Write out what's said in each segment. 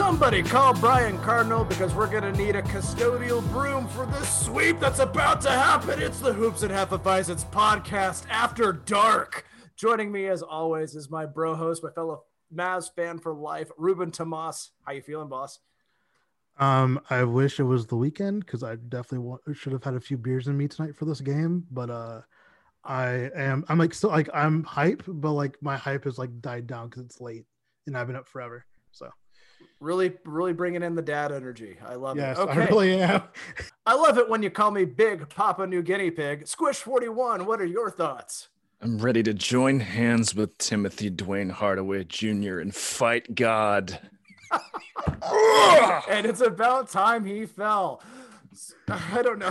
Somebody call Brian Cardinal because we're gonna need a custodial broom for this sweep that's about to happen. It's the Hoops and Hefeweizens podcast after dark. Joining me as always is my bro host, my fellow Mavs fan for life, Ruben Tomas. How you feeling, boss? Um, I wish it was the weekend because I definitely want, should have had a few beers in me tonight for this game. But uh, I am I'm like still like I'm hype, but like my hype is like died down because it's late and I've been up forever. So really, really bringing in the dad energy. I love yes, it. I really am. I love it when you call me Big Papa New Guinea Pig. Squish Forty One. What are your thoughts? I'm ready to join hands with Timothy Dwayne Hardaway Jr. and fight God. and it's about time he fell. I don't know.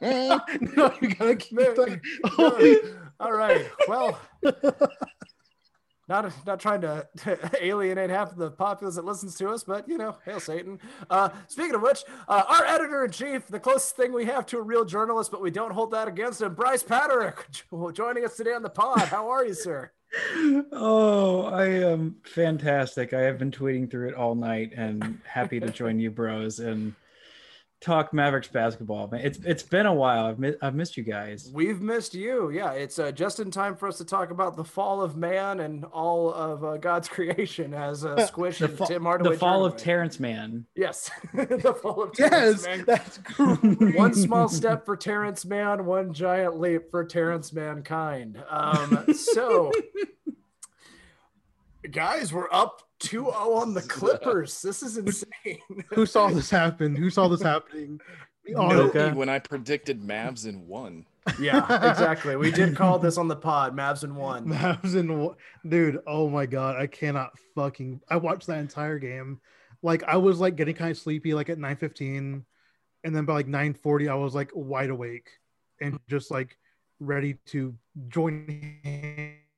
no, you gotta keep No, no. All right. Well, not not trying to, alienate half of the populace that listens to us, but you know, hail Satan. Uh, speaking of which, uh, our editor in chief, the closest thing we have to a real journalist, but we don't hold that against him, Brice Paterik, joining us today on the pod. How are you, sir? Oh, I am fantastic. I have been tweeting through it all night and happy to join you bros and talk Mavericks basketball. Man, it's it's been a while. I've mi- I've missed you guys. We've missed you. Yeah, it's uh, just in time for us to talk about the fall of man and all of uh, God's creation as uh, Squish The, and fa- Tim Hardaway. the fall of Jr. Terrence Mann. Yes, the fall of Terrence Yes, Mann. that's great. one small step for Terrence Mann, one giant leap for Terrence Mankind. Um, so, guys, we're up 2-0 on the Clippers. This is insane. Who saw this happen? Who saw this happening? We all No. know. Okay. When I predicted Mavs in one. yeah, exactly. We did call this on the pod, Mavs in one. Mavs in one- dude. Oh my god, I cannot fucking. I watched that entire game. Like I was like getting kind of sleepy, like at nine fifteen, and then by like nine forty, I was like wide awake and just like ready to join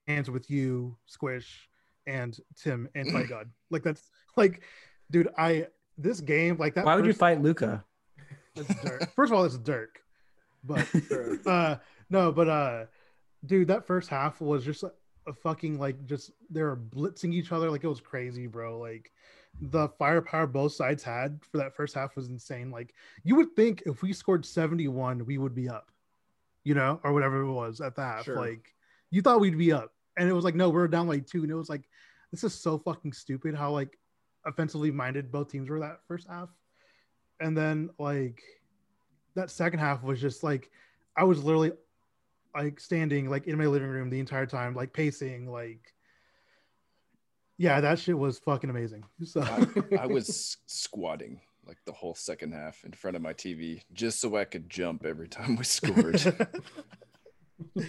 hands with you, Squish, and Tim, and fight God. Like that's like, dude. I this game like that. Why would you first- fight Luka? It's Dirk. First of all, it's Dirk, but uh no but uh dude that first half was just a fucking like just they were blitzing each other like it was crazy bro like the firepower both sides had for that first half was insane like you would think if we scored 71 we would be up you know or whatever it was at that. Sure. like you thought we'd be up and it was like no we're down like two and it was like this is so fucking stupid how like offensively minded both teams were that first half and then like that second half was just like I was literally like standing like in my living room the entire time, like pacing, like yeah, that shit was fucking amazing. So I, I was squatting like the whole second half in front of my TV just so I could jump every time we scored.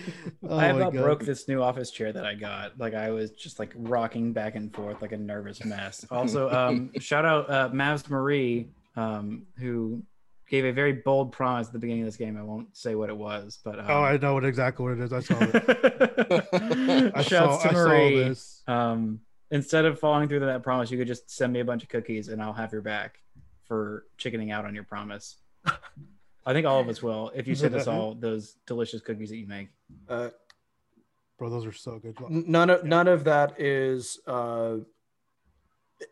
Oh I about broke this new office chair that I got. Like I was just like rocking back and forth like a nervous mess. Also, um, shout out uh, Mavs Marie, um, who gave a very bold promise at the beginning of this game. I won't say what it was, but um, Oh, I know what exactly what it is. I saw it. I saw, to I saw Marie. this. Um, instead of following through that promise, you could just send me a bunch of cookies and I'll have your back for chickening out on your promise. I think all of us will if you send us all those delicious cookies that you make. Uh, Bro, those are so good. none of none of that is uh,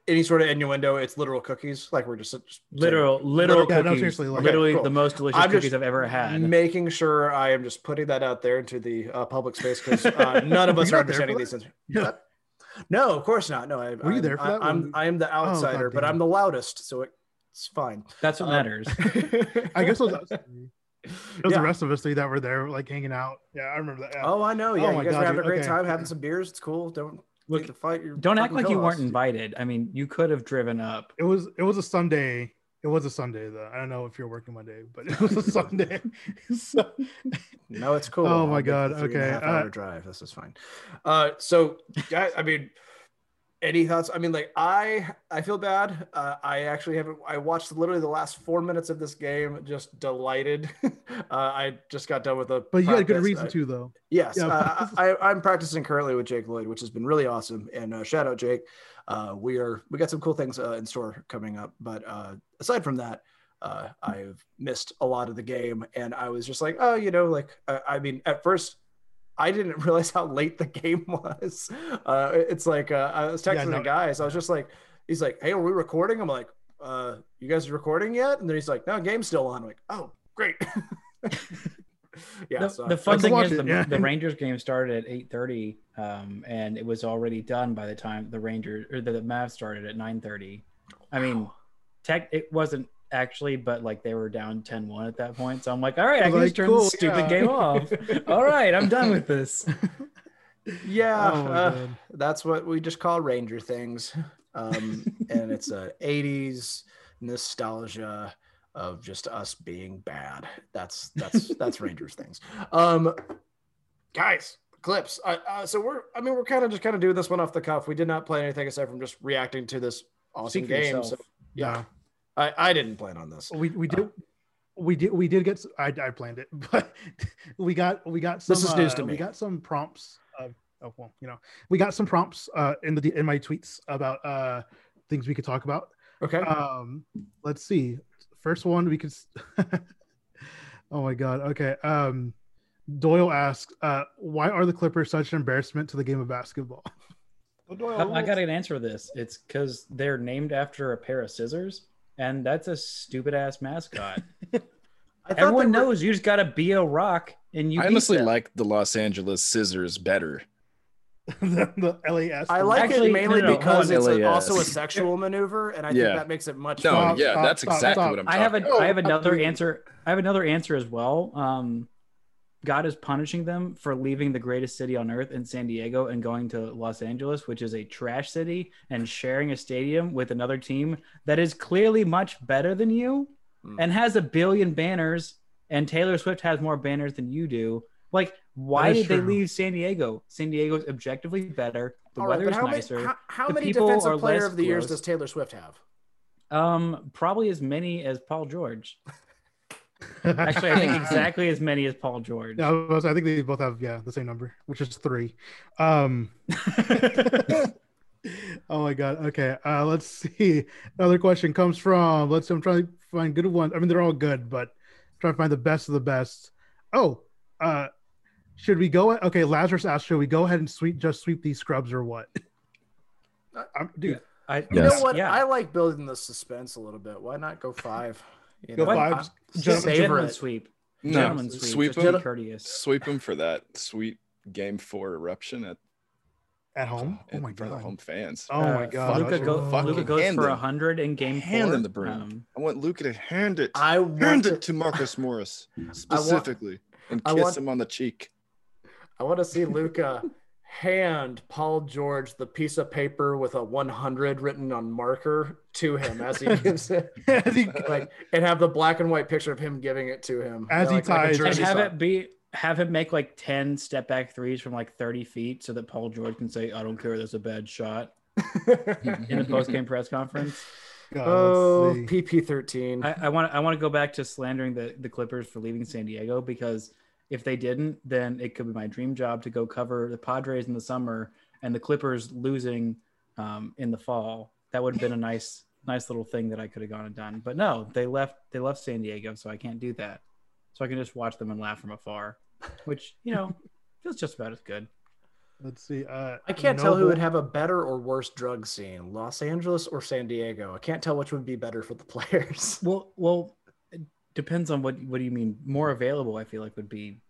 any sort of innuendo. It's literal cookies. Like we're just, just Literal, literal Yeah, no, cookies. seriously, like- literally Okay, cool. the most delicious I'm cookies I've ever had. making sure I am just putting that out there into the uh, public space because uh, none of us are you understanding these things. Yeah. No, of course not. No, I, Were you I'm, there for that I, am I am the outsider, but. I'm the loudest, so it's fine. That's what Uh, matters. I guess it was, it was Yeah. the rest of us three that were there, like hanging out. Yeah, I remember that. Yeah. Oh, I know. Yeah, Oh you my guys God, were having a great Okay. time, having some beers. It's cool. Don't Look, the fight. Your Don't act like you weren't invited. I mean, you could have driven up. It was it was a Sunday, It was a Sunday though. I don't know if you're working Monday, but it was a Sunday. so, No, it's cool. Oh I'll my God, three and a okay, half hour uh, drive. This is fine. Uh, so guys, I mean, any thoughts? I mean, like I, I feel bad. Uh, I actually haven't. I watched literally the last four minutes of this game, just delighted. uh, I just got done with a. but you had a good reason I- to though. Yes, Yeah, uh, I, I'm practicing currently with Jake Lloyd, which has been really awesome. And uh, shout out Jake. Uh, we are we got some cool things uh, in store coming up. But uh, aside from that, uh, I've missed a lot of the game, and I was just like, oh, you know, like I mean, at first. I didn't realize how late the game was. Uh, it's like uh, I was texting Yeah, no- the guys. I was just like, he's like, "Hey, are we recording?" I'm like, uh, "You guys recording yet?" And then he's like, "No, game's still on." I'm like, "Oh, great." yeah. the, so the fun thing is it, the, yeah. the Rangers game started at 8:30, um, and it was already done by the time the Rangers or the, the Mavs started at 9:30. I mean, tech it wasn't actually, but like they were down 10-1 at that point. So I'm like, all right, I can Like, just turn cool, the stupid yeah. game off. all right, I'm done with this. yeah Oh uh, that's what we just call ranger things um and it's a 80s nostalgia of just us being bad that's that's that's rangers things um guys clips uh, uh, so we're i mean we're kind of just kind of doing this one off the cuff we did not play anything aside from just reacting to this awesome game yourself. so yeah i i didn't plan on this. We we did we did we did get I, I planned it but we got we got some This is news uh, to we got some prompts uh, oh well you know we got some prompts uh in the in my tweets about uh things we could talk about. Okay. Um let's see. First one we could oh my god. Okay. Um doyle asks uh why are the clippers such an embarrassment to the game of basketball? I, I got an answer to this. It's because they're named after a pair of scissors, and that's a stupid ass mascot. I Everyone were- knows you just got to be a rock, and you. I honestly them. like the Los Angeles Scissors better. the, the las I like Actually, it mainly no, no, because it's a, also a sexual maneuver, and I Yeah. think that makes it much. No, Stop, yeah, that's stop, exactly stop. what I'm I talking have a about. I have another answer. I have another answer as well. Um, God is punishing them for leaving the greatest city on earth in San Diego and going to Los Angeles, which is a trash city, and sharing a stadium with another team that is clearly much better than you Hmm. and has a billion banners. And Taylor Swift has more banners than you do. Like, why did they leave San Diego? San Diego is objectively better. The All right, weather but is how nicer. Many, how how many defensive player of the years does Taylor Swift have? Um, probably as many as Paul George. Actually, I think exactly as many as Paul George. Yeah, I, was, I think they both have yeah the same number, which is three. Um, oh my god. Okay, uh, let's see. Another question comes from. Let's. I'm trying to find good ones. I mean, they're all good, but I'm trying to find the best of the best. Oh, uh, should we go? Okay, Lazarus asked, should we go ahead and sweep just sweep these scrubs or what? I'm, dude, I, You Yes. know what? Yeah. I like building the suspense a little bit. Why not go five? You Go know, five. I- Gentlemen- savor gentleman sweep. No, Gentleman sweep. sweep Just be them. courteous. Sweep them for that sweet game four eruption at, at home. Oh my front of god. home fans. Oh my Uh, god. Luka, go, fucking Luka goes for a hundred in game hand four. in the broom. Um, I want Luka to hand it. I want hand to, it to Marcus Morris specifically and kiss want- him on the cheek. I want to see Luka hand Paul George the piece of paper with a 100 written on marker to him as he gives it, As he- like, and have the black and white picture of him giving it to him As he like, like ties- and have sign. it be have him make like 10 step back threes from like 30 feet so that Paul George can say, I don't care, that's a bad shot in the post game press conference. God, oh. PP13. I, I want I want to go back to slandering the, the Clippers for leaving San Diego because if they didn't, then it could be my dream job to go cover the Padres in the summer and the Clippers losing um, in the fall. That would have been a nice nice little thing that I could have gone and done. But no, they left they left San Diego, so I can't do that. So I can just watch them and laugh from afar, which you know feels just about as good. Let's see. Uh, I can't tell who would have a better or worse drug scene, Los Angeles or San Diego. I can't tell which would be better for the players. Well, well, it depends on what what do you mean. More available, I feel like would be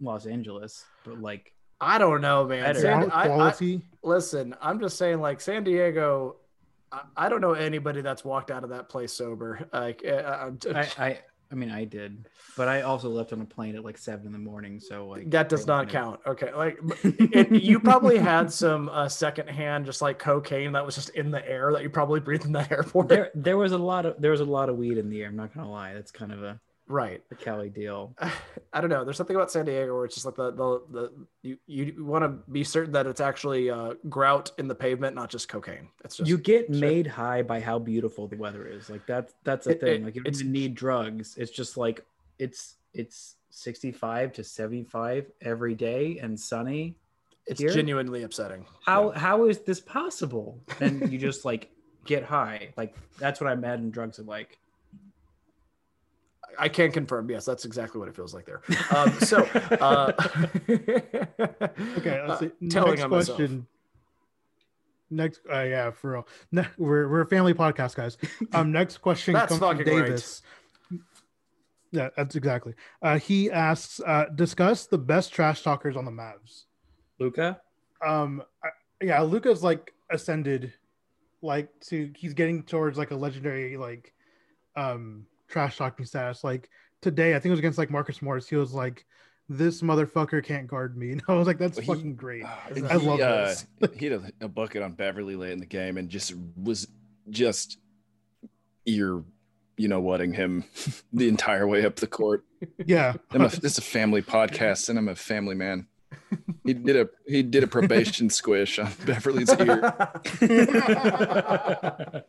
Los Angeles, but like I don't know, man. San, Qual- I, I, listen, I'm just saying, like San Diego. I, I don't know anybody that's walked out of that place sober. Like, uh, I'm I, I I mean, I did, but I also left on a plane at like seven in the morning. So like That does not count. Okay, like it, you probably had some uh, secondhand, just like cocaine that was just in the air that you probably breathed in the airport. There, there was a lot of there was a lot of weed in the air. I'm not gonna lie. That's kind of a, Right. the kelly deal. I don't know. There's something about San Diego where it's just like the the, the you you want to be certain that it's actually uh, grout in the pavement, not just cocaine. It's just you get shit. made high by how beautiful the weather is. Like that's that's a It- thing. it- like you don't even need drugs. It's just like it's it's 65 to 75 every day and sunny. it's here? genuinely upsetting. How how is this possible? And you just like get high. Like that's what I imagine drugs are like. I can confirm. Yes, that's exactly what it feels like there. Um, so, uh, Okay, let's see. telling Next on myself. question. Next, uh, yeah, for real. Ne- we're we're a family podcast, guys. Um, next question That's comes from fucking right. Davis. Yeah, that's exactly. Uh, he asks, uh, discuss the best trash talkers on the Mavs. Luka? Um, I, yeah, Luka's like ascended, like to he's getting towards like a legendary like, um, trash talking status. Like today, I think it was against like Marcus Morris. He was like, "This motherfucker can't guard me," and I was like, "That's He- fucking great." Isn't I that- love uh, this. he had a, a bucket on Beverly late in the game and just was just ear, you know, whatting him the entire way up the court. Yeah, I'm a, this is a family podcast, and I'm a family man. He did a he did a probation squish on Beverly's ear.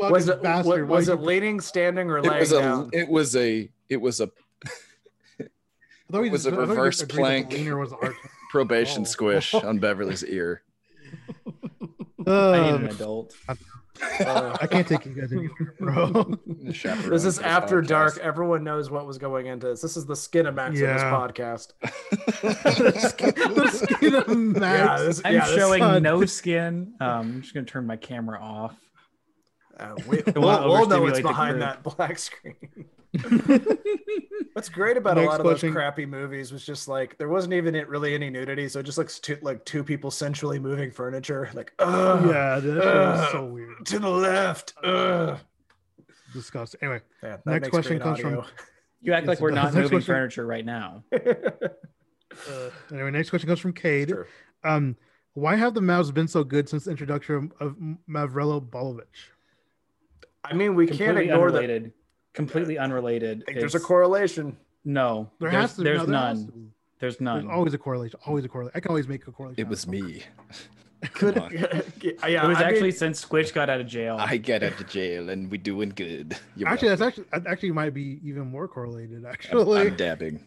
Was it bastard. was Why it you- leaning, standing, or It laying was a down? it was a it was a it was just- a I thought he reverse just agreed that plank. was probation Oh. squish on Beverly's ear. I need an uh, adult. Uh, I can't take you guys anywhere, bro. This is after podcast. dark. Everyone knows what was going into this. This is the Skinamax of this podcast. the skin of Max. Yeah, this, I'm yeah, this- showing son. no skin. Um, I'm just gonna turn my camera off. Uh, we, we'll we'll know what's behind group. that black screen. What's great about a Next lot of those crappy movies was just like there wasn't even it- really any nudity, so it just looks two, like two people sensually moving furniture, like uh, yeah, that shit was so weird. to the left. Uh. Disgusting. Anyway, Yeah, Next question great comes from- You act Yes, like we're not moving question. furniture right now. uh, anyway, next question comes from Cade. Sure. Um, why have the Mavs been so good since the introduction of Mavrelo Bolovic? I mean, we can't Completely ignore that. Unrelated. Completely unrelated. I think there's a correlation. No, There there's, has to. there's no, there has none. to be. There's There's none. always a correlation. Always a correlation. I can always make a correlation. It was me. Could Come on. yeah, it was I mean, actually since Squish got out of jail. I get out of jail and we're doing good. You're Actually, that's actually that actually might be even more correlated. I'm, Actually, I'm dabbing.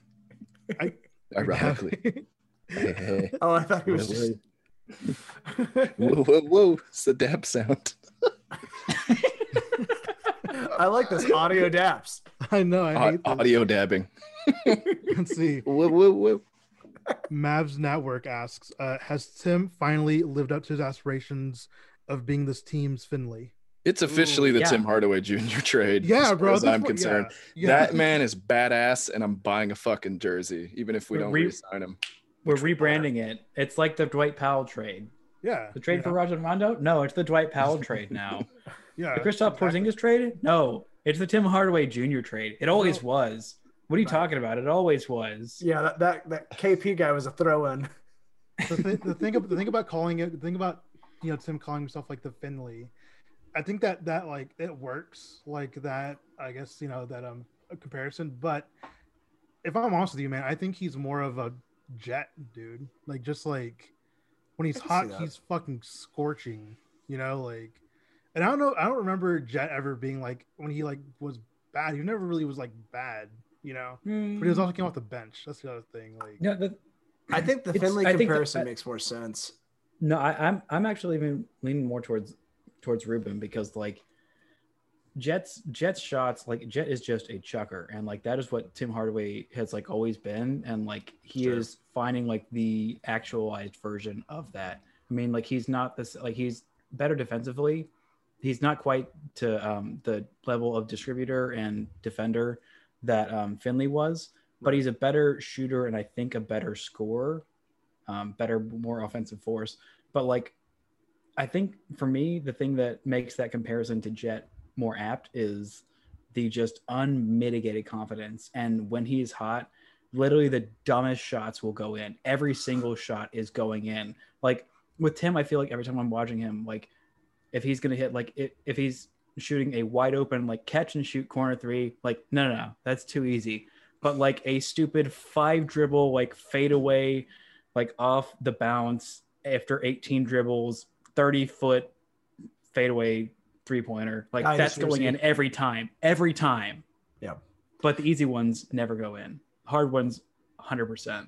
I- Ironically. Hey, hey. oh, I thought he was Whoa, just. whoa, whoa, whoa. It's the dab sound. I like this audio daps. I know. I Au- hate this. audio dabbing. Let's see. Whoa, whoa, whoa. Mavs Network asks, uh, has Tim finally lived up to his aspirations of being this team's Finley? It's officially the yeah. Tim Hardaway Jr. trade. Yeah, as bro. As I'm what- concerned. yeah, That man is badass, and I'm buying a fucking jersey, even if we But don't re- re-sign him. We're rebranding it. It's like the Dwight Powell trade. Yeah. The trade yeah, for Rajon Rondo? No, it's the Dwight Powell trade now. Yeah. The Kristaps exactly. Porzingis trade? No, it's the Tim Hardaway Jr. trade. It always was. What are you talking about? It always was. Yeah, that, that that KP guy was a throw-in. the, th- the thing ab- the thing about calling it the thing about you know Tim calling himself like the Finley, I think that that like it works like that. I guess you know that um a comparison, but if I'm honest with you, man, I think he's more of a jet dude. Like just like when he's hot, he's fucking scorching. You know, like, and I don't know, I don't remember Jet ever being like when he like was bad. He never really was like bad. You know, but he hmm. was also came off the bench. That's the other thing. Like, No, the, I think the Finley I think that- comparison makes more sense. No, I, I'm I'm actually even leaning more towards towards Ruben because like Jets Jets shots like Jet is just a chucker and like that is what Tim Hardaway has like always been and like he Sure. is finding like the actualized version of that. I mean like he's not this like he's better defensively. He's not quite to um, the level of distributor and defender that um, Finley was, but he's a better shooter and I think a better scorer, um, better, more offensive force. But like, I think for me, the thing that makes that comparison to Jet more apt is the just unmitigated confidence. And when he's hot, literally the dumbest shots will go in. Every single shot is going in. Like with Tim, I feel like every time I'm watching him, like if he's gonna hit, like if, if he's shooting a wide open like catch and shoot corner three, like no, no, no, that's too easy. But like a stupid five dribble, like fade away, like off the bounce after 18 dribbles, 30 foot fadeaway three pointer. Like I that's going in every time, every time. Yeah. But the easy ones never go in. Hard ones, 100%. he-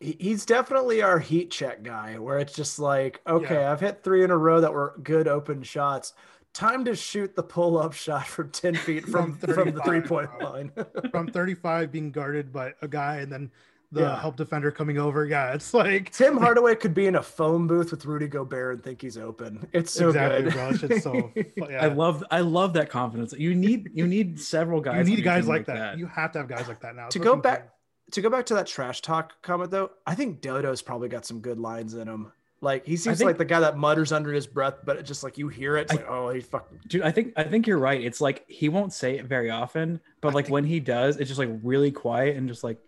he's definitely our heat check guy where it's just like okay Yeah. i've hit three in a row that were good open shots time to shoot the pull-up shot from 10 feet from, From from the three-point line From 35 being guarded by a guy and then the Yeah. help defender coming over. Yeah, it's like tim hardaway could be in a phone booth with rudy gobert and think he's open it's so exactly, good bro. It's so yeah. I love I love that confidence. You need you need several guys. you need guys team like that. You have to have guys like that now. to go back cool. To go back to that trash talk comment though i think dodo's probably got some good lines in him like he seems think- like the guy that mutters under his breath but it just like you hear it it's I- like oh he fucking Dude, I think I think you're right. It's like he won't say it very often, but like when he does, it's just like really quiet and just like,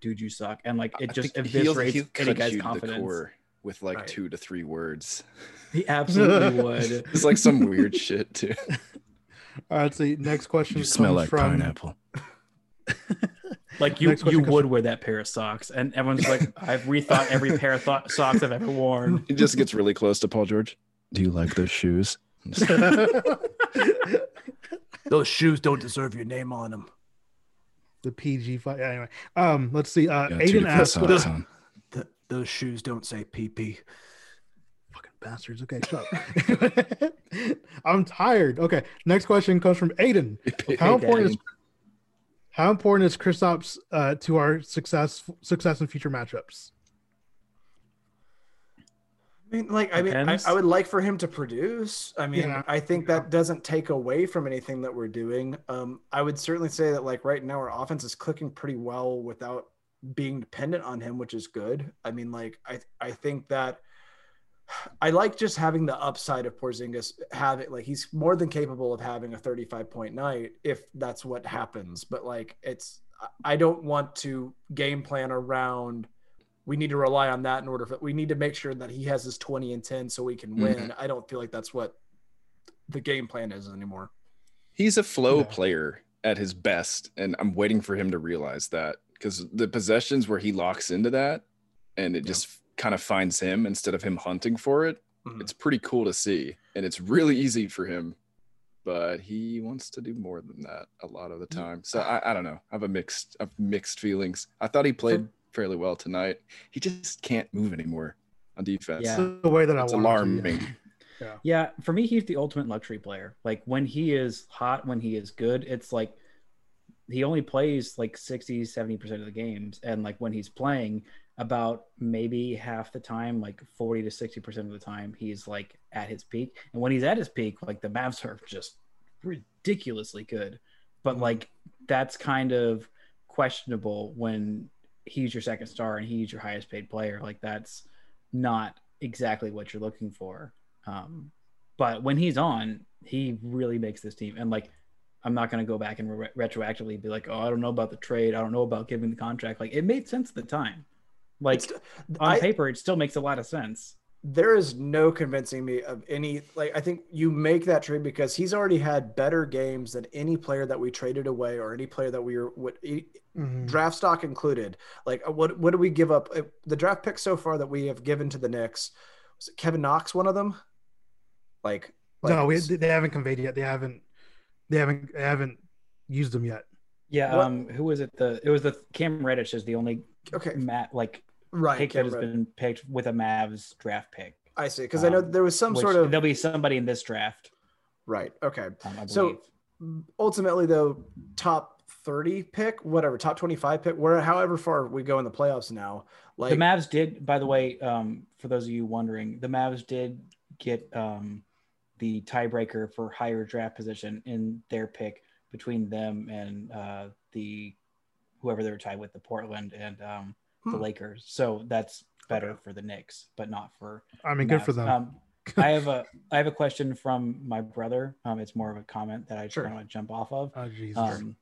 dude, you suck, and like it I just think he'll- eviscerates he'll any guy's you the confidence. core with like Right. two to three words. He absolutely would. It's like some weird shit too. All right, let's. Next question You smell like from pineapple. Like you, you comes would wear that pair of socks, and everyone's like, I've rethought every pair of th- socks I've ever worn. It just gets really close to Paul George. Do you like those shoes? those shoes don't deserve your name on them the PG fight. Anyway, um, let's see. Uh, Got two Aiden asked, socks on. Th- those shoes don't say PP. fucking bastards. Okay, shut up. I'm tired. Okay, next question comes from Aiden. How important is how important is Kristaps uh, to our success success in future matchups? I mean, like, I mean, I, I would like for him to produce. I mean, Yeah. I think that doesn't take away from anything that we're doing. Um, I would certainly say that, like, right now our offense is clicking pretty well without being dependent on him, which is good. I mean, like, I I think that I like just having the upside of Porzingis have it like he's more than capable of having a 35 point night if that's what happens. But like, it's I don't want to game plan around we need to rely on that in order for we need to make sure that he has his 20 and 10 so we can mm-hmm. win. I don't feel like that's what the game plan is anymore. He's a flow Yeah. player at his best, and I'm waiting for him to realize that because the possessions where he locks into that, and it just kind of finds him instead of him hunting for it. Mhm. It's pretty cool to see, and it's really easy for him. But he wants to do more than that a lot of the time. So I, I don't know. I have a mixed, I have mixed feelings. I thought he played fairly well tonight. He just can't move anymore on defense. Yeah. The way that I It's want it to, alarming. yeah. Yeah, for me, he's the ultimate luxury player. Like when he is hot, when he is good, it's like he only plays like 60, 70% of the games. And like when he's playing, about maybe half the time, like 40 to 60% of the time, he's like at his peak. And when he's at his peak, like the Mavs are just ridiculously good. But like that's kind of questionable when he's your second star and he's your highest paid player. Like that's not exactly what you're looking for. Um, but when he's on, he really makes this team. And like, I'm not going to go back and re- retroactively be like, oh, I don't know about the trade. I don't know about giving the contract. Like, it made sense at the time. Like, It's- on I- paper, it still makes a lot of sense. there is no convincing me of any like I think you make that trade because he's already had better games than any player that we traded away or any player that we were what Mhm. draft stock included. Like uh, what what do we give up? Uh, The draft picks so far that we have given to the Knicks was it Kevin Knox one of them? Like, like no, we, they haven't conveyed yet. They haven't. They haven't. They haven't used them yet. Yeah. What- Um, who was it? The it was the Cam Reddish is the only okay, Matt like right. pick that has Cameron. been picked with a Mavs draft pick. I see because I know um, there was some sort of there'll be somebody in this draft. right. Okay, Um, So, ultimately though top 30 pick whatever top 25 pick where however far we go in the playoffs now like the Mavs did, by the way, um, for those of you wondering, the Mavs did get um, the tiebreaker for higher draft position in their pick between them and uh, the whoever they were tied with, the Portland and um, the Hmm. Lakers. So that's better for the Knicks, but not for. I mean, good for them. Um, I have a I have a question from my brother. Um, it's more of a comment that I just Sure. want to jump off of. Oh Jesus. Um,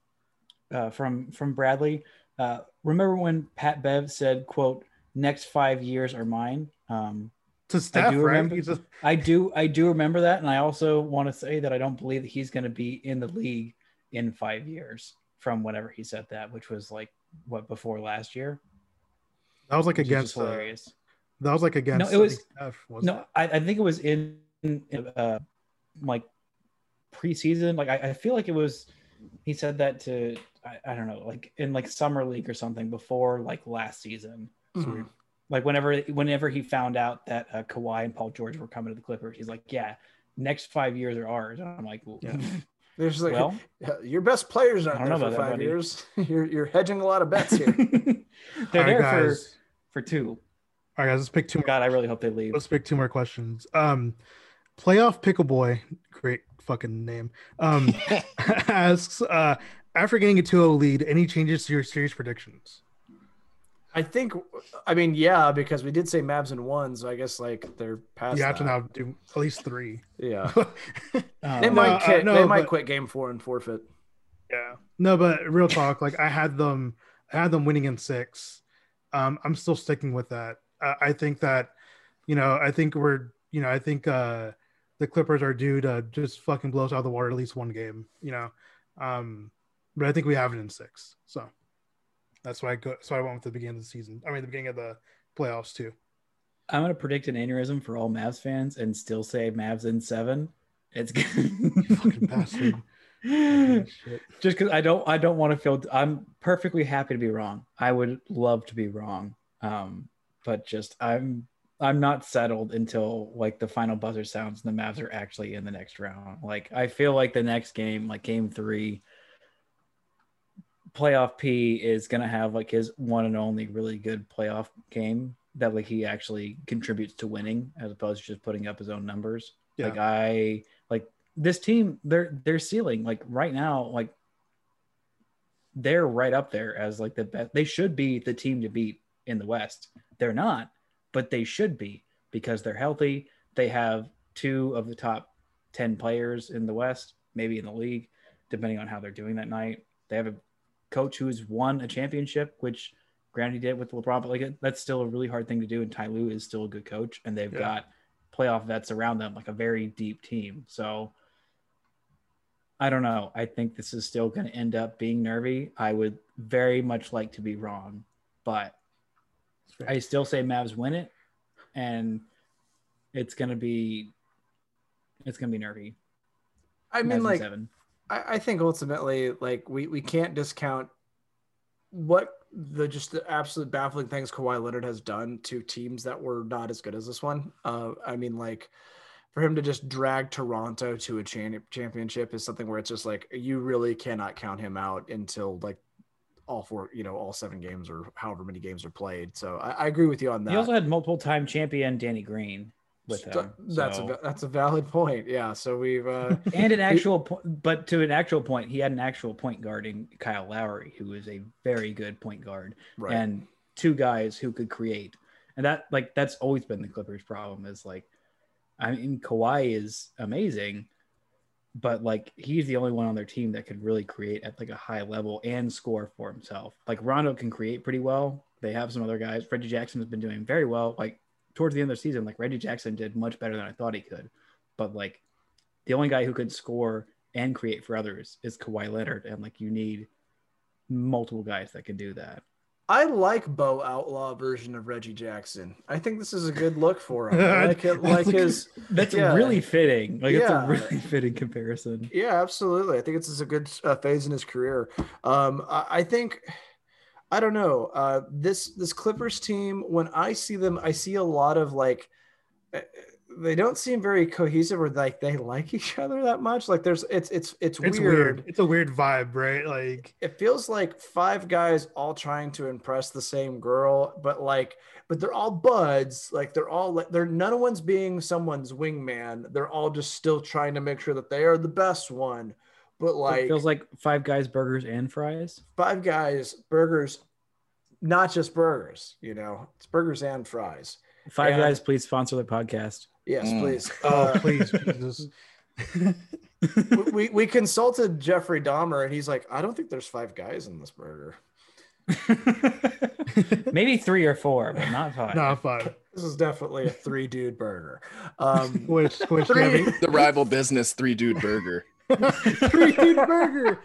uh, from from Bradley. Uh, remember when Pat Bev said, "quote Next five years are mine." Um, to Steph, do right? remember- He's a, I do I do remember that, and I also want to say that I don't believe that he's going to be in the league in five years from whenever he said that, which was like what before last year. That was like which is just against. Uh, hilarious. that was like against. No, it was- Steph, wasn't No, I, I think it was in, in uh, like preseason. Like I, I feel like it was. He said that to I, I don't know, like in like summer league or something before like last season. Mhm. Like whenever whenever he found out that uh, Kawhi and Paul George were coming to the Clippers, he's like, "Yeah, next five years are ours." And I'm like, well, Yeah. There's like well, your best players aren't there for about that, five years. You're you're hedging a lot of bets here. they're All right, there guys. for for two. All right, guys. Let's pick two. More, God, I really hope they leave. let's pick two more questions. Um, playoff pickle boy, great fucking name. Um, asks uh, after getting a 2-0 lead, any changes to your series predictions? I think, I mean, yeah, because we did say Mavs and one, so I guess like they're past. You have to now do at least three. Yeah, Um, they No, might uh, no, they might but- quit game four and forfeit. Yeah. No, but real talk, like I had them, I had them winning in six. Um, I'm still sticking with that. Uh, I think that, you know, I think we're, you know, I think uh, the Clippers are due to just fucking blow us out of the water at least one game. You know, um, but I think we have it in six. So that's why I go. So I went with the beginning of the season. I mean, the beginning of the playoffs too. I'm gonna predict an aneurysm for all Mavs fans and still say Mavs in seven. It's fucking bastard. Just because I don't I don't want to feel I'm perfectly happy to be wrong. I would love to be wrong. Um, but just I'm I'm not settled until like the final buzzer sounds and the Mavs are actually in the next round. Like I feel like the next game, like game three, playoff P is gonna have like his one and only really good playoff game that like he actually contributes to winning as opposed to just putting up his own numbers. Yeah. Like I like this team, their their ceiling, like right now, like they're right up there as like the best. They should be the team to beat in the West. They're not, but they should be because they're healthy. They have two of the top 10 players in the West, maybe in the league, depending on how they're doing that night. They have a coach who's won a championship, which granted he did with LeBron, but like that's still a really hard thing to do. And Ty Lue is still a good coach, and they've Yeah. got playoff vets around them, like a very deep team. So I don't know. I think this is still going to end up being nervy. I would very much like to be wrong, but I still say Mavs win it, and it's going to be it's going to be nervy. I Mavs mean, in like, seven. I, I think ultimately, like, we we can't discount what the just the absolute baffling things Kawhi Leonard has done to teams that were not as good as this one. Uh, I mean, like. For him to just drag Toronto to a cha- championship is something where it's just like you really cannot count him out until like all four, you know, all seven games or however many games are played. So I, I agree with you on that. He also had multiple time champion Danny Green with him. That's so- a that's a valid point. Yeah. So we've uh, and an actual point, but to an actual point, he had an actual point guarding Kyle Lowry, who is a very good point guard, right. and two guys who could create. And that, like, that's always been the Clippers' problem is like, I mean, Kawhi is amazing, but like, he's the only one on their team that could really create at like a high level and score for himself. Like, Rondo can create pretty well. They have some other guys. Reggie Jackson has been doing very well. Like, towards the end of the season, like, Reggie Jackson did much better than I thought he could. But like, the only guy who could score and create for others is Kawhi Leonard, and like you need multiple guys that can do that. I like Bo Outlaw version of Reggie Jackson. I think this is a good look for him. I like it, like his. That's Yeah. really fitting. Like it's a really fitting comparison. Yeah, absolutely. I think it's is a good uh, phase in his career. Um, I, I think. I don't know. Uh, this this Clippers team, when I see them, I see a lot of like. uh, They don't seem very cohesive, or like they like each other that much. Like there's, it's it's it's, It's weird. weird. It's a weird vibe, right? Like it feels like five guys all trying to impress the same girl, but like, but they're all buds. Like they're all like they're none of one's being someone's wingman. They're all just still trying to make sure that they are the best one. But like it feels like five guys, burgers, and fries. five guys, burgers, not just burgers. You know, it's burgers and fries. Five Yeah. guys, please sponsor the podcast. Yes, Mm. please. Oh, Uh, please, Jesus. we- we we consulted Jeffrey Dahmer, and he's like, I don't think there's five guys in this burger. Maybe three or four, but not five. Not five. This is definitely a three dude burger. Um, Squish, squish, Three- The rival business three dude burger. Three dude burger.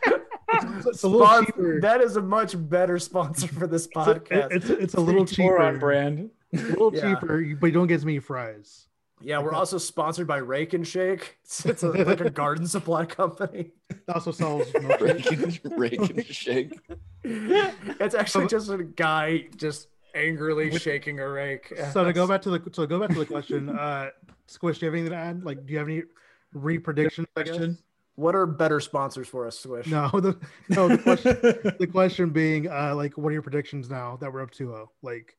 It's, it's a little spon- cheaper. that is a much better sponsor for this It's a- podcast. It's, it's, a little cheaper. on brand. A little Yeah. cheaper, but you don't get as many fries. yeah, we're also sponsored by Rake and Shake. It's, it's a, like a garden supply company. It also sells milkshake. Rake and, rake and shake. It's actually just a guy just angrily shaking a rake. So to go back to the so to go back to the question, uh, Squish, do you have anything to add? Like, do you have any re-predictions? I guess? Question? What are better sponsors for us, Squish? No, the no the question the question being uh like what are your predictions now that we're up 2-0? Like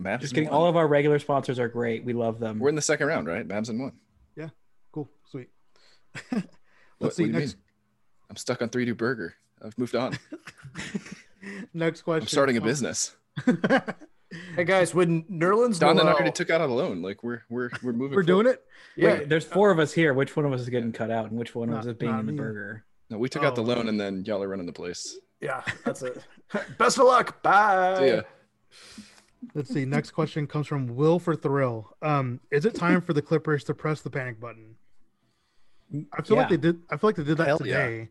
Mavs Just in kidding. one. All of our regular sponsors are great. We love them. We're in the second round, right? Mavs in one. Yeah, cool, sweet. Let's what see do you next mean? I'm stuck on three dude burger. I've moved on. next question. I'm starting a business. Hey guys, when Nerlens Don and I already took out a loan. Like we're we're we're moving. we're doing it. yeah, Wait, there's four of us here. Which one of us is getting cut out, and which one of Not- us is being in the me. burger? No, we took out the Oh. loan, and then y'all are running the place. yeah, that's it. Best of luck. Bye. See ya. Let's see. Next question comes from Will for Thrill. Um, is it time for the Clippers to press the panic button? I feel like they did. I feel like they did that Hell yeah. today.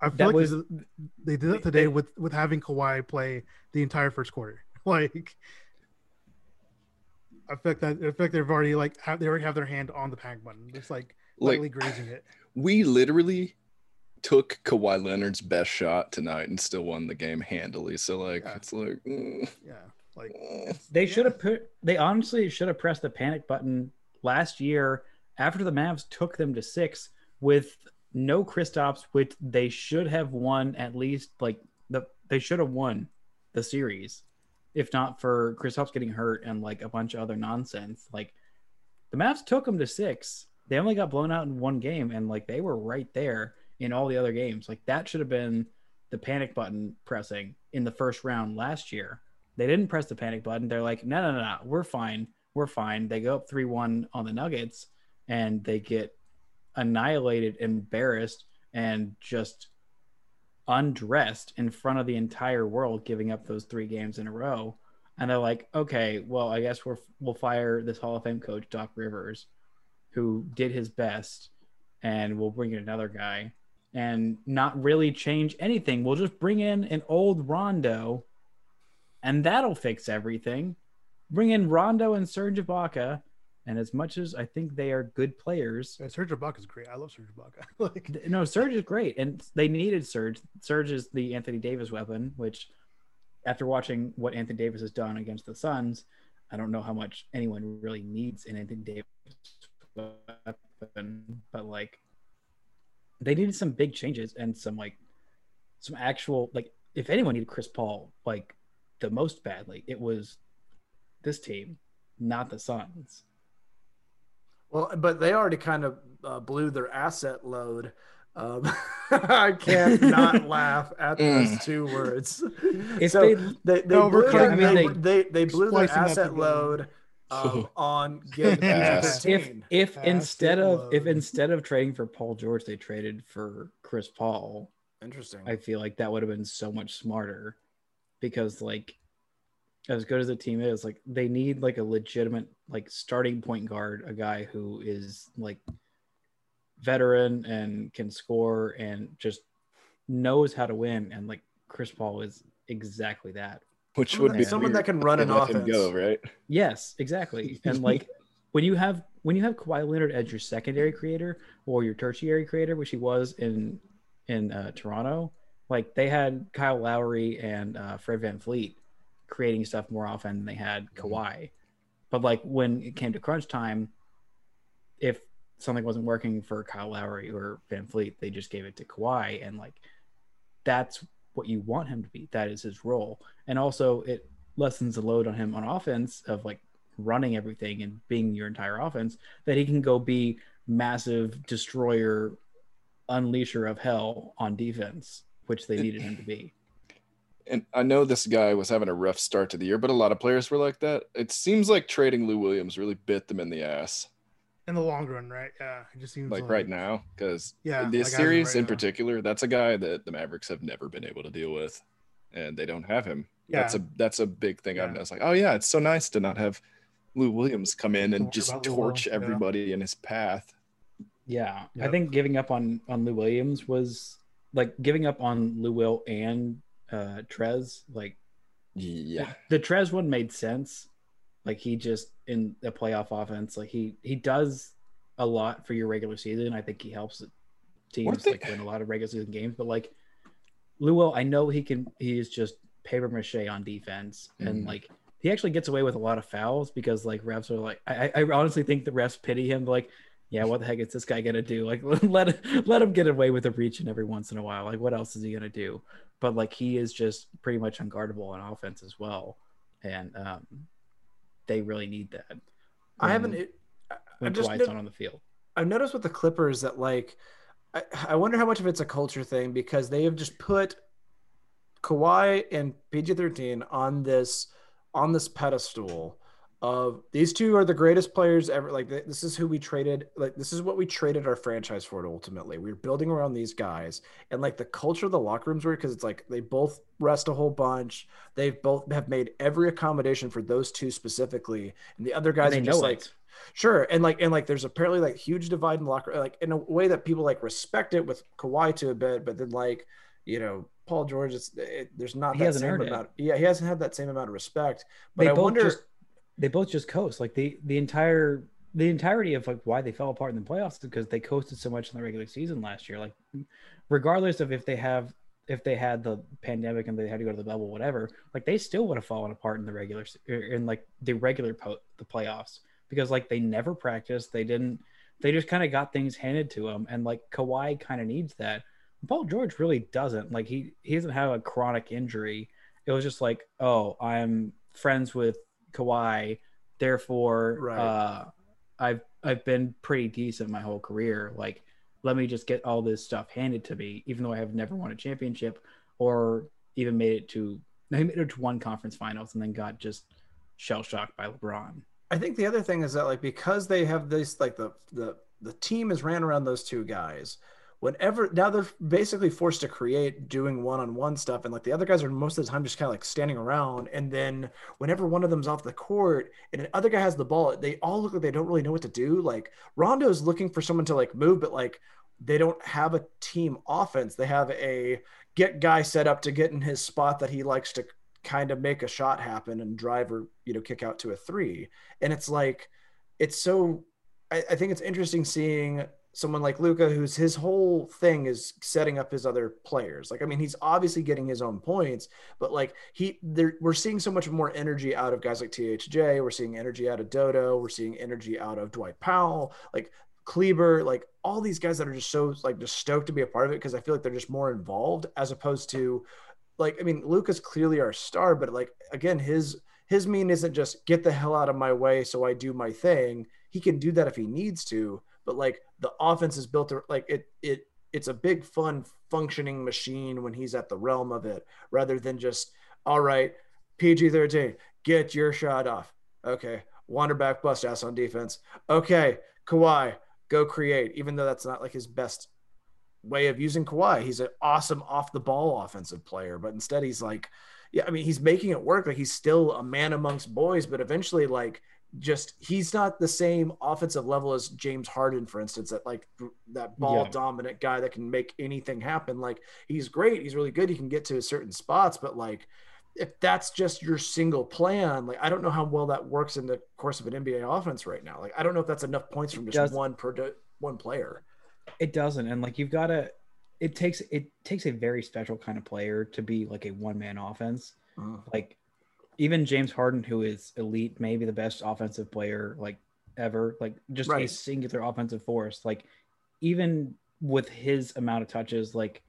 I feel That like was- they, did, they did that today with with having Kawhi play the entire first quarter. Like, I feel like that. I feel like they've already like have, they already have their hand on the panic button, just like Like lightly grazing it. we literally took Kawhi Leonard's best shot tonight and still won the game handily. So like Yeah. it's like mm, Yeah, like mm. They should have put. They honestly should have pressed the panic button last year after the Mavs took them to six with no Kristaps, which they should have won at least. Like the they should have won the series, if not for Kristaps getting hurt and like a bunch of other nonsense. Like the Mavs took them to six. They only got blown out in one game, and like they were right there in all the other games. Like that should have been the panic button pressing in the first round last year. They didn't press the panic button. They're like, no, no, no, no, we're fine. We're fine. They go up 3 1 on the Nuggets and they get annihilated, embarrassed, and just undressed in front of the entire world, giving up those three games in a row. And they're like, okay, well, I guess we're, we'll fire this Hall of Fame coach, Doc Rivers, who did his best, and we'll bring in another guy and not really change anything. We'll just bring in an old Rondo and that'll fix everything. Bring in Rondo and Serge Ibaka, and as much as I think they are good players, yeah, Serge Ibaka is great. I love Serge Ibaka. like, no, Serge is great, and they needed Serge. Serge is the Anthony Davis weapon, which, after watching what Anthony Davis has done against the Suns, I don't know how much anyone really needs an Anthony Davis weapon, but like, they needed some big changes and some like, some actual like, if anyone needed Chris Paul like the most badly, it was this team, not the Suns. Well, but they already kind of uh, blew their asset load. Um, I can't not laugh at those Mm. two words. If so they- they, they, No, blew, their, cutting that. they, they, they blew their asset load um, on getting Ass. If if Pass instead it of if instead of trading for Paul George, they traded for Chris Paul, Interesting. I feel like that would have been so much smarter because like as good as the team is, like they need like a legitimate like starting point guard, a guy who is like veteran and can score and just knows how to win and like Chris Paul is exactly that. which Someone would be someone that can run an they let him offense. go, right? Yes, exactly. And like when you have when you have Kawhi Leonard as your secondary creator or your tertiary creator, which he was in in uh, Toronto, like they had Kyle Lowry and uh, Fred VanVleet creating stuff more often than they had mm-hmm. Kawhi. But like when it came to crunch time, if something wasn't working for Kyle Lowry or VanVleet, they just gave it to Kawhi, and like that's what you want him to be. That is his role, and also it lessens the load on him on offense of like running everything and being your entire offense. That he can go be massive destroyer, unleasher of hell on defense, which they needed him to be. And I know this guy was having a rough start to the year, but a lot of players were like that. It seems like trading Lou Williams really bit them in the ass. in the long run, right? Yeah, it just seems like, right now because Yeah, this like series right in now. particular that's a guy that the mavericks have never been able to deal with and they don't have him Yeah. that's a that's a big thing i've Yeah. like oh yeah it's so nice to not have lou williams come in and just about Lou torch yeah. everybody in his path Yeah, I think giving up on on Lou Williams was like giving up on Lou Will and uh Trez. Like yeah the Trez one made sense. Like he just in the playoff offense, like he he does a lot for your regular season. I think he helps teams like win a lot of regular season games. But like Will, I know he can. He is just paper mache on defense, and Mhm. like he actually gets away with a lot of fouls because like refs are like. I, I I honestly think the refs pity him. Like, yeah, what the heck is this guy gonna do? Like, let let him get away with a reach in every once in a while. Like, what else is he gonna do? But like, he is just pretty much unguardable on offense as well, and um, they really need that. I haven't. It, I- when I've just Kawhi's no- not on the field. I've noticed with the Clippers that like I, I wonder how much of it's a culture thing because they have just put Kawhi and PG-13 on this on this pedestal of these two are the greatest players ever like this is who we traded like this is what we traded our franchise for ultimately we were building around these guys and like the culture of the locker rooms were because it's like they both rest a whole bunch they've both have made every accommodation for those two specifically and the other guys are they just know like it. Sure, and like and like there's apparently like huge divide in the locker, like in a way that people like respect it with Kawhi to a bit, but then like you know Paul George, it's it, there's not He that hasn't same earned it. amount. Yeah, he hasn't had that same amount of respect. But they I both wonder, just they both just coast. Like the the entire the entirety of like why they fell apart in the playoffs is because they coasted so much in the regular season last year. Like regardless of if they have if they had the pandemic and they had to go to the bubble whatever like they still would have fallen apart in the regular er, in like the regular po- the playoffs. Because like they never practiced. They didn't they just kind of got things handed to them and like Kawhi kind of needs that. Paul George really doesn't. Like he he doesn't have a chronic injury. It was just like oh I'm friends with Kawhi, therefore Right. uh, I've I've been pretty decent my whole career. Like, let me just get all this stuff handed to me, even though I have never won a championship or even made it to I made it to one conference finals and then got just shell shocked by LeBron. I think the other thing is that like because they have this like the the the team is ran around those two guys. Whenever now they're basically forced to create doing one on one stuff, and like the other guys are most of the time just kind of like standing around. And then whenever one of them's off the court and the other guy has the ball, they all look like they don't really know what to do. Like Rondo's looking for someone to like move, but like they don't have a team offense. They have a get guy set up to get in his spot that he likes to kind of make a shot happen and drive or you know kick out to a three and it's like it's so I think it's interesting seeing someone like Luka who's his whole thing is setting up his other players. Like I mean he's obviously getting his own points but like he there we're seeing so much more energy out of guys like THJ we're seeing energy out of Dodo. We're seeing energy out of Dwight Powell. Like Kleber, like all these guys that are just so like just stoked to be a part of it because I feel like they're just more involved as opposed to like I mean Luka's clearly our star, but like again his his mean isn't just get the hell out of my way so I do my thing. He can do that if he needs to, but like the offense is built like it it it's a big fun functioning machine when he's at the realm of it rather than just all right PG-13 get your shot off. Okay, wander back bust ass on defense. Okay, Kawhi go create even though that's not like his best way of using Kawhi. He's an awesome off the ball offensive player, but instead he's like, yeah, I mean, he's making it work. Like he's still a man amongst boys, but eventually, like, just he's not the same offensive level as James Harden, for instance, that like that ball Yeah. dominant guy that can make anything happen. Like he's great, he's really good, he can get to certain spots, but like if that's just your single plan, like I don't know how well that works in the course of an NBA offense right now. Like I don't know if that's enough points from just one per one player. It doesn't, and like you've got to. It takes it takes a very special kind of player to be like a one man offense. Mhm. Like even James Harden, who is elite, maybe the best offensive player like ever, like just a singular offensive force. Like even with his amount of touches, like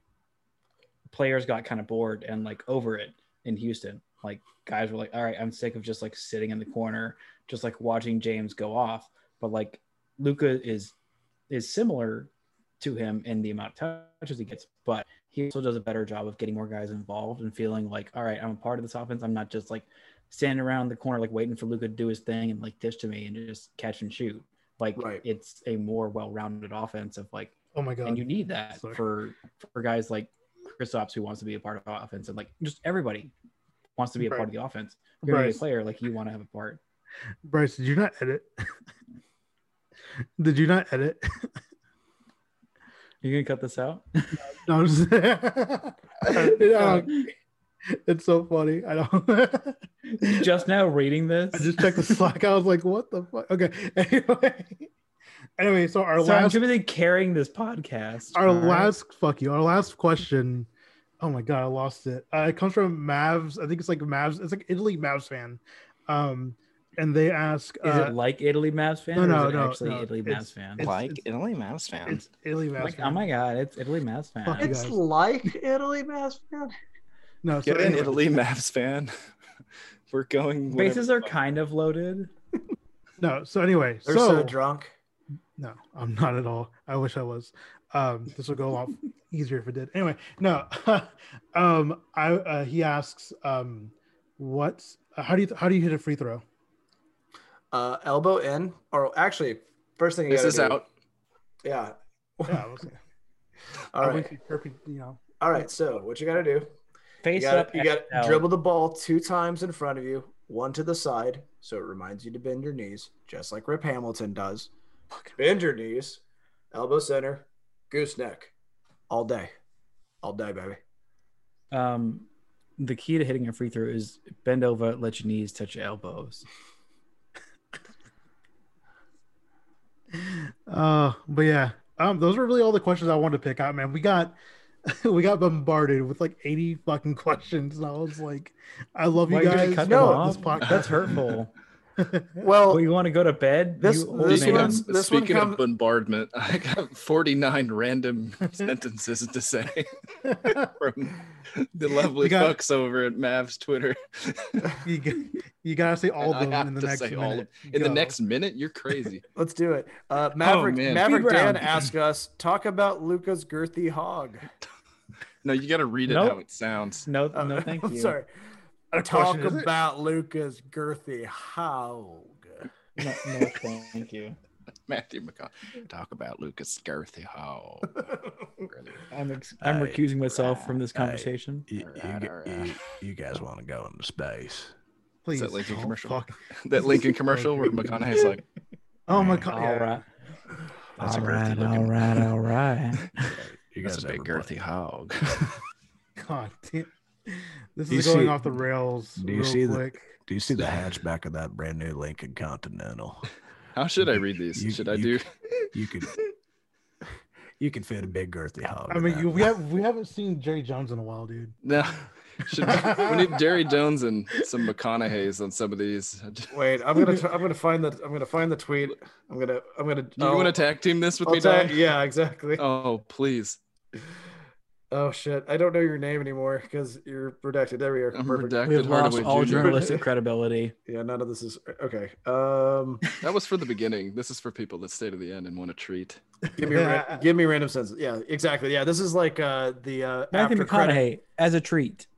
players got kind of bored and like over it in Houston. Like guys were like, all right, I'm sick of just like sitting in the corner, just like watching James go off. But like Luka is is similar to him in the amount of touches he gets, but he also does a better job of getting more guys involved and feeling like, all right, I'm a part of this offense. I'm not just like standing around the corner like waiting for Luka to do his thing and like dish to me and just catch and shoot. Like Right. it's a more well-rounded offense of like, Oh my god. and you need that Sorry. for for guys like Kristaps who wants to be a part of the offense, and like just everybody wants to be a Right. part of the offense. If You're gonna a player, like you want to have a part. Brice, did you not edit? did you not edit? You gonna cut this out? No, I'm just, it's so funny. I don't. just now reading this. I just checked the Slack. I was like, "What the fuck?" Okay. Anyway, anyway, so our so I'm last, busy carrying this podcast. our right? last, fuck you. Our last question. Oh my god, I lost it. Uh, it comes from Mavs. I think it's like Mavs. It's like Italy Mavs fan. Um, and they ask, Is uh, it like Italy Mavs fan? no, or no, is it no, actually no, Italy it's- Mavs fan. it's- like it's- Italy Mavs fans. it's Italy Mavs Like, fan. oh my god, it's Italy Mavs fan. Fuck It's like Italy, Mavs fan. No, so Get in, anyway. Italy Mavs fan. We're going. whatever Bases are kind of loaded. No, so anyway, They're so, so drunk. No, I'm not at all. I wish I was. Um, this will go off easier if it did. Anyway, no. um, I uh, he asks, um, what? Uh, how do you how do you hit a free throw? Uh, elbow in, or actually, first thing you This gotta is do- out. Yeah. Yeah, okay. All I right. went to perfect, you know. All right. So what you got to do? You Face got up. to you got to dribble the ball two times in front of you, one to the side, so it reminds you to bend your knees, just like Rip Hamilton does. Bend your knees, elbow center, gooseneck, all day, all day, baby. Um, the key to hitting a free throw is bend over, let your knees touch your elbows. Uh, but yeah, um, those were really all the questions I wanted to pick out, man. We got we got bombarded with like 80 fucking questions, and I was like, I love you Why are you guys. cut No, this podcast- That's hurtful. Well, oh, you want to go to bed? This- You old this Speaking, of, one speaking comes- of bombardment, I got 49 random sentences to say from the lovely We got- fucks over at Mav's Twitter. you, g- you gotta say all of them in the next say all of- minute. In the next minute, you're crazy. let's do it. Uh, Maverick, man. Maverick Speed Dan round. asked us talk about Luka's girthy hog. No, you got to read it Nope. how it sounds. No, Uh, no, thank you. Sorry. A Talk question, it? about Luka's girthy hog. No, no, thank you. Matthew McConaughey. Talk about Luka's Girthy Hall. I'm ex- I'm Hey, recusing myself from this conversation. You, you, Alright, g- alright. you, you guys want to go into space? Please. that Lincoln Oh, commercial? fuck. that Lincoln commercial where McConaughey's like, Oh my god. All yeah. right. That's all a right, girthy all looking- right, all right. You that's guys a big ever girthy play- hog. God damn. This Do is going see- off the rails do you real see the- Do you see the hatchback of that brand new Lincoln Continental? How should I read these? You- should I you- do? You could you could fit a big girthy hog. I mean, you, we have we haven't seen Jerry Jones in a while, dude. No. Should, we need Jerry Jones and some McConaughey's on some of these. Wait, I'm gonna tr- I'm gonna find the I'm gonna find the tweet. I'm gonna I'm gonna. You want to oh. tag team this with me, tag, Yeah, exactly. Oh. Oh, shit, I don't know your name anymore because you're redacted. There we are. I'm Perfect. We've lost Hardaway all Jr. journalistic credibility. Yeah, none of this is okay. Um, That was for the beginning. This is for people that stay to the end and want a treat. give me ra- give me random sentences. Yeah, exactly. Yeah, this is like uh the uh Matthew after credit. As a treat.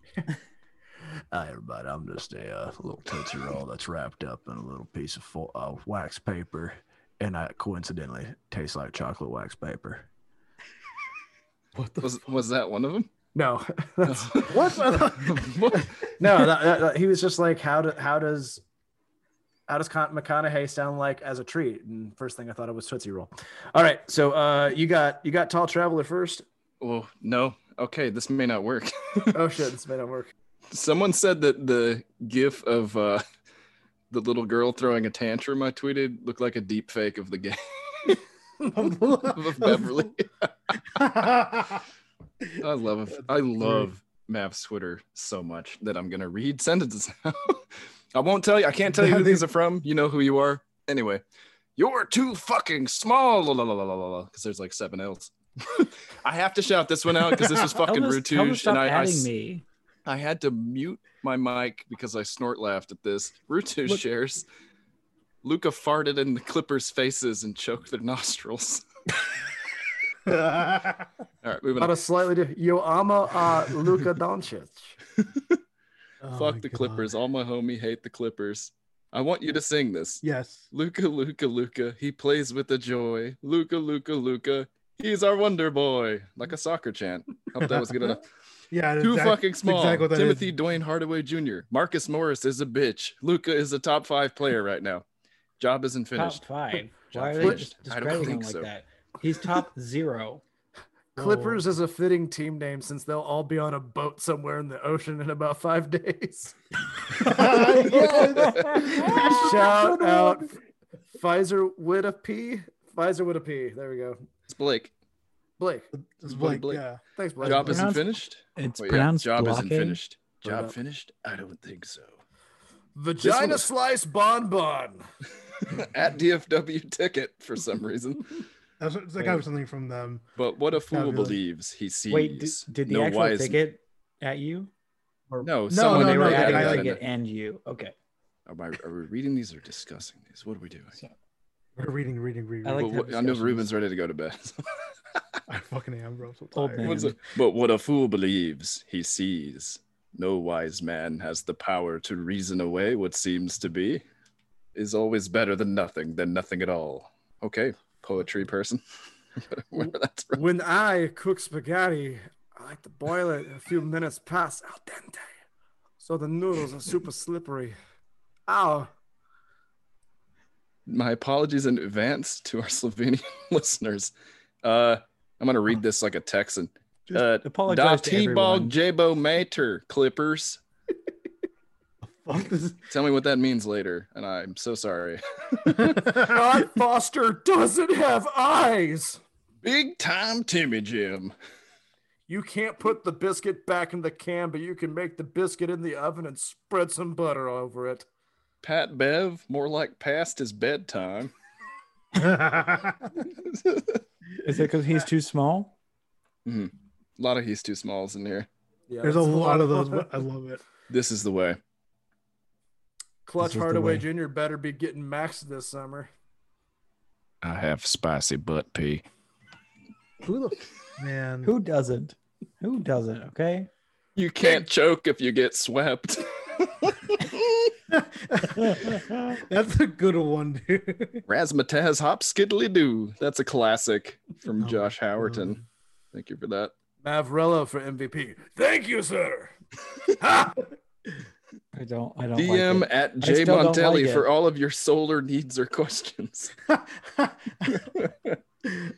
Hi, everybody. I'm just a uh, little tootsie roll that's wrapped up in a little piece of fo- uh, wax paper, and I coincidentally taste like chocolate wax paper. What the Was was that one of them? No, what? no. That, that- that- he was just like, how do how does how does Con- McConaughey sound like as a treat? And first thing I thought it was Tootsie Roll. All right, so uh, you got you got Tall Traveler first. Oh no. Okay, this may not work. Oh shit, this may not work. Someone said that the gif of uh, the little girl throwing a tantrum I tweeted looked like a deep fake of the game of Beverley. I love I love Mav's Twitter so much that I'm gonna read sentences now. I won't tell you. I can't tell you who these are from. You know who you are. Anyway, you're too fucking small. Because there's like seven L's. I have to shout this one out because this is fucking Rutuge, and I, I me. I had to mute my mic because I snort laughed at this. Rutuge Look- shares. Luka farted in the Clippers' faces and choked their nostrils. All right, moving On on. a slightly different, yo, uh, Luka Doncic. Oh Fuck my the God. Clippers. All my homie hate the Clippers. I want you to sing this. Yes. Luka, Luka, Luka, he plays with the joy. Luka, Luka, Luka, he's our wonder boy. Like a soccer chant. Hope that was good enough. Yeah. Too exact- fucking small. exactly Timothy is. Dwayne Hardaway Jr. Marcus Morris is a bitch. Luka is a top five player right now. Job isn't finished. Top five. Why are they just I describing him like so. that? He's top zero. Clippers is a fitting team name since they'll all be on a boat somewhere in the ocean in about five days. Shout out Pfizer with a P. Pfizer with a P. There we go. It's Blake. Blake. It's Blake, Blake, Blake. yeah. Thanks, Blake. Job isn't finished. It's Wait, yeah, pronounced job isn't finished. Job finished? I don't think so. Vagina was- slice bonbon. At DFW ticket for some reason. That's it's like I have something from them. But what a fool Fabulous. believes he sees. Wait, did, did the no actual wise- ticket at you? Or No, No, someone no, they were no, added adding I the like in ticket and you. Okay. Oh, are, I- are we reading these or discussing these? What are we doing? We're reading, reading, reading. I like what- I know. Ruben's ready to go to bed. I fucking am, bro. I'm so Old tired. man. What's it? But what a fool believes, he sees. No wise man has the power to reason away what seems to be. Is always better than nothing, than nothing at all. Okay, poetry person. That's from. When I cook spaghetti, I like to boil it a few minutes past al dente. So the noodles are super slippery. Ow. My apologies in advance to our Slovenian listeners. Uh, I'm gonna read this like a Texan. Just Uh, apologize da to T-bog. Jabo Mater Clippers. Fuck this. Tell me what that means later, and I'm so sorry. Todd Foster doesn't have eyes. Big time Timmy Jim. You can't put the biscuit back in the can, but you can make the biscuit in the oven and spread some butter over it. Pat Bev, more like past his bedtime. Is it because he's too small? Mm-hmm. A lot of he's too smalls in here. Yeah, There's a that's lot of those, but I love it. This is the way. Clutch This is the Hardaway. Jr. better be getting maxed this summer. I have spicy butt pee. Who the man? Who doesn't? Who doesn't? Okay. You can't choke if you get swept. That's a good one, dude. Razzmatazz hop skiddly doo. That's a classic from Oh, Josh God. Howerton. Thank you for that. Mavrello for MVP. Thank you, sir. I don't. I don't. DM Like at I J Montelli like for all of your solar needs or questions.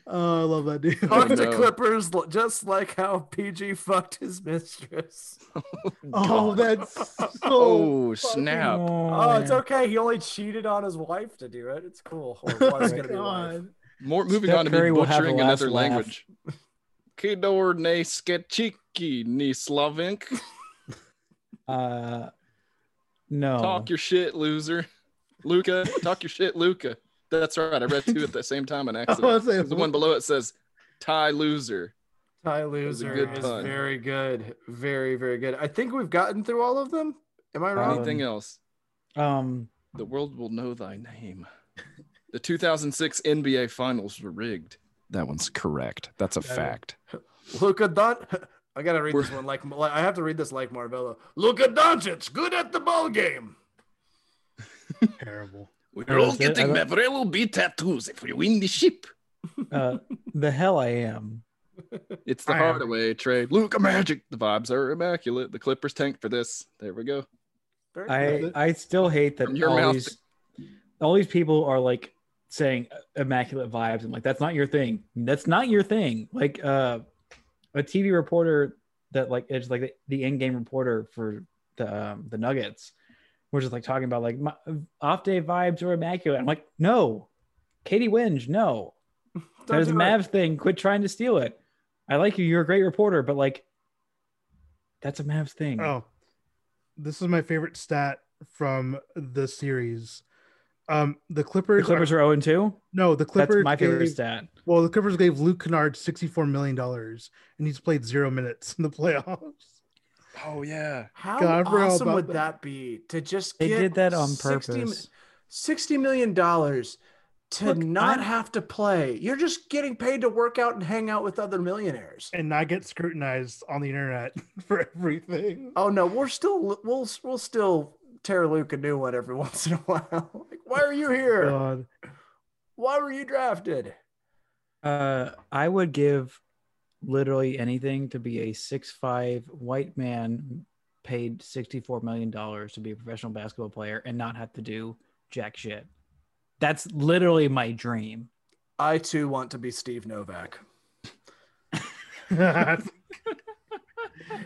oh, I love that dude. Fuck the no. Clippers, just like how PG fucked his mistress. Oh, that's so. Oh, snap. Oh, it's okay. He only cheated on his wife to do it. It's cool. Or Oh was gonna be wife. More moving Steph on to me Curry will butchering another laugh. language. Kidor ne sketchiki ni Slavink. Uh, no. Talk your shit, loser. Luka, talk your shit, Luka. That's right. I read two at the same time on I accident. was saying, The one below it says Ty loser. Ty was a Loser good is pun. very good. Very, very good. I think we've gotten through all of them. Am I wrong? Anything else? Um. The world will know thy name. The 2006 NBA Finals were rigged. That one's correct. That's a That is- fact. Luka Don. I gotta read this We're- one like, like I have to read this like Marvella. Luka Doncic, good at the ball game. terrible. We're all is it? I getting don't- Mavrello B tattoos if we win the ship. Uh, the hell I am. It's the I am- Hardaway trade. Luka Magic. The vibes are immaculate. The Clippers tank for this. There we go. I. I still hate that your all mouth these all these people are like saying immaculate vibes. I'm like, that's not your thing. That's not your thing. Like uh, a TV reporter that like it's like the, the in-game reporter for the um, the Nuggets. We're just like talking about like my, off day vibes are immaculate. I'm like, no, Katy Winge, no. There's a it. Mavs thing. Quit trying to steal it. I like you. You're a great reporter, but like, that's a Mavs thing. Oh, this is my favorite stat from the series. Um, the Clippers. the Clippers. Clippers are 0 2. no, the Clippers. That's my favorite gave- stat. Well, the Clippers gave Luke Kennard sixty-four million dollars, and he's played zero minutes in the playoffs. Oh yeah. How God, awesome about would that. that be to just They get did that on 60 purpose. 60 million dollars to Look, not I'm- have to play. You're just getting paid to work out and hang out with other millionaires. and not get scrutinized on the internet for everything. Oh no, we're still we'll we'll still tear Luke a new one every once in a while. like, why are you here? God. Why were you drafted? Uh, I would give literally anything to be a six-five white man paid sixty-four million dollars to be a professional basketball player and not have to do jack shit. That's literally my dream. I too want to be Steve Novak.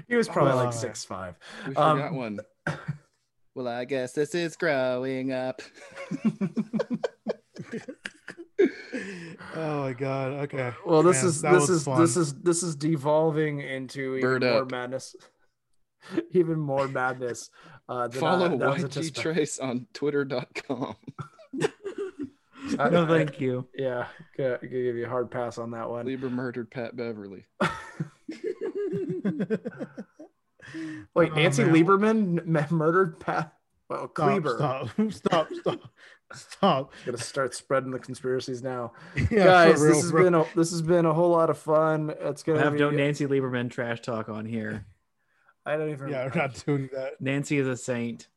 He was probably like six five. We Um, forgot one. Well, I guess this is growing up. oh my god. Okay. Well, this Man, is this is fun. this is this is devolving into even Bird more up. madness. even more madness. Uh, than I- Follow that was YG anticipated. Trace on twitter.com. I- No, I- thank you. Yeah, gonna, gonna give you a hard pass on that one. Lieber murdered Pat Beverley. Wait, Oh, Nancy man. Lieberman m- murdered Pat. Well, Stop, Kleber. stop, stop, stop, stop. Gonna start spreading the conspiracies now, Yeah, guys. real, this has bro. been a this has been a whole lot of fun. It's gonna have be. no Nancy Lieberman trash talk on here. I don't even. Yeah, we're not doing that. Nancy is a saint.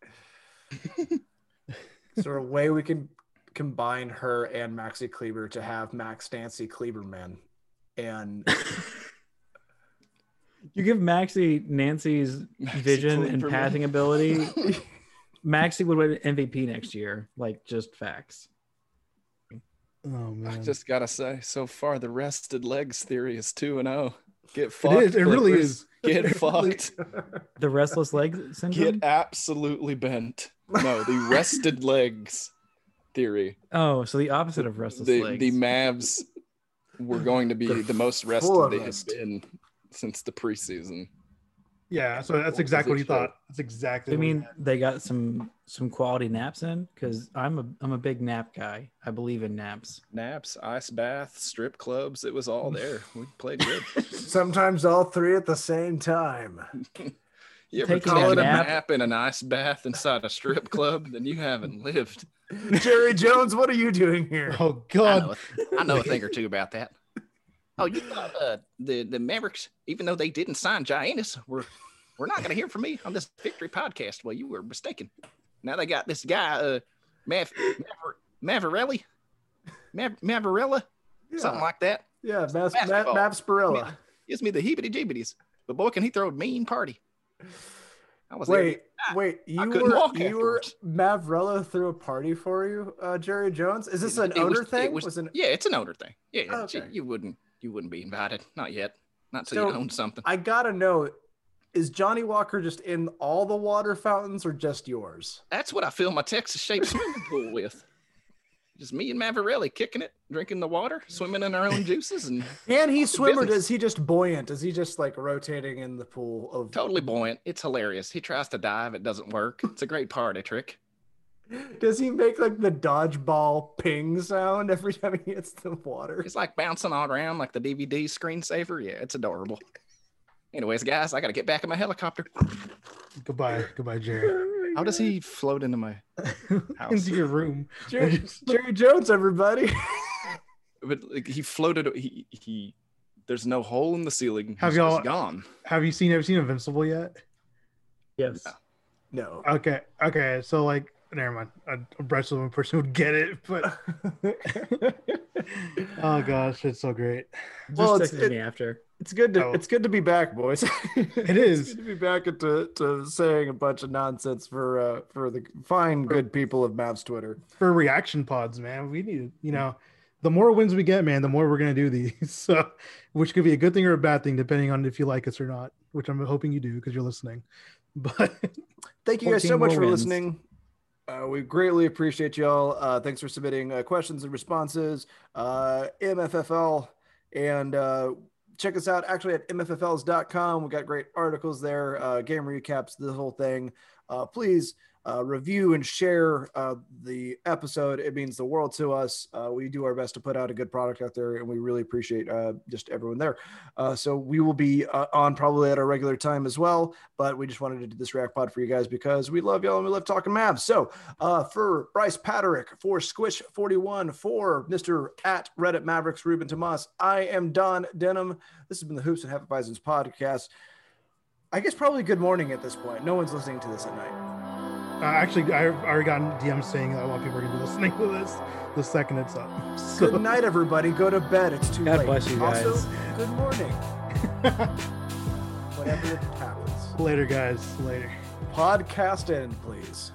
Is there a way we can combine her and Maxi Kleber to have Max Nancy Kleberman? And You give Maxi Nancy's Maxi vision and passing ability. Maxi would win MVP next year. Like just facts. Oh man. I just gotta say, so far the rested legs theory is two and zero. Get it fucked. is. It really is. Get It really- fucked. The restless legs syndrome. Get absolutely bent. No, the rested legs theory. oh, so the opposite of restless The legs. the Mavs were going to be They're the most rested of they rest. have been since the preseason. Yeah, so that's exactly what he thought. That's exactly. I what he mean, they got some some quality naps in because I'm a I'm a big nap guy. I believe in naps. Naps, ice bath, strip clubs, it was all there. We played good. sometimes all three at the same time. You ever Taking a taken a nap? nap in an ice bath inside a strip club? Then you haven't lived. Jerry Jones, what are you doing here? Oh I know, god. a- I know a thing or two about that. Oh, you thought uh, the the Mavericks, even though they didn't sign Giannis, were we're not going to hear from me on this Victory podcast. Well, you were mistaken. Now they got this guy, uh, Mav, Maver, Mavarelli, Mav, Mavarella, something like that. Yeah, Mav, Mav, Basketball. Mav Spirilla. Gives me the heebity jeebities. But boy, can he throw a mean party. I was Wait, wait, you were walk you were. Mavrella threw a party for you, uh, Jerry Jones. Is this there. an It was- owner it thing? was- Was an yeah, it's an owner thing. Yeah, Oh, okay. you wouldn't you wouldn't be invited. Not yet. Not till you So- own something. I gotta know, is Johnnie Walker just in all the water fountains or just yours? That's what I fill my Texas shaped swimming pool with. Just me and Mavarelli kicking it, drinking the water, swimming in our own juices, and Can he swim or is he just buoyant? Is he just like rotating in the pool of totally buoyant. It's hilarious. He tries to dive, it doesn't work. It's a great party trick. Does he make like the dodgeball ping sound every time he hits the water? It's like bouncing all around like the DVD screensaver. Yeah, it's adorable. Anyways, guys, I got to get back in my helicopter. Goodbye, goodbye, Jerry. Oh, How does he float into my house? Into your room. Jerry, Jerry Jones, everybody. But like, he floated. He he. There's no hole in the ceiling. Have He's y'all- just gone? Have you seen? Have you seen Invincible yet? Yes. No. Okay, okay. So like, never mind. A, a breastfeeding person would get it, but oh gosh, it's so great. Just Well, it's- texted it- me after. It's good to Oh. it's good to be back, boys. it is. good to be back into to saying a bunch of nonsense for uh for the fine good people of Mavs Twitter. For reaction pods, man, we need you know, the more wins we get, man, the more we're gonna do these. So, which could be a good thing or a bad thing depending on if you like us or not. Which I'm hoping you do because you're listening. But Thank you guys so much for wins. listening. Uh, we greatly appreciate y'all. Uh, thanks for submitting uh, questions and responses. Uh, MFFL and uh, check us out actually at mffls.com. We got great articles there, uh, game recaps, the whole thing. Please uh, review and share uh, the episode. It means the world to us. Uh, we do our best to put out a good product out there, and we really appreciate uh, just everyone there. Uh, so we will be uh, on probably at our regular time as well, but we just wanted to do this react pod for you guys because we love y'all and we love talking Mavs. So for Brice Paterik, for Squish41, for Mr. at Reddit Mavericks, Ruben Tomas, I am Don Denham. This has been the Hoops and Half Bisons podcast. I guess probably good morning at this point. No one's listening to this at night. Uh, actually, I've already gotten DMs saying that a lot of people are gonna be listening to this the second it's up. So, Good night, everybody. Go to bed. It's too God late. bless you Also, guys. good morning. Whatever happens. later, guys. Later. Podcast end, please.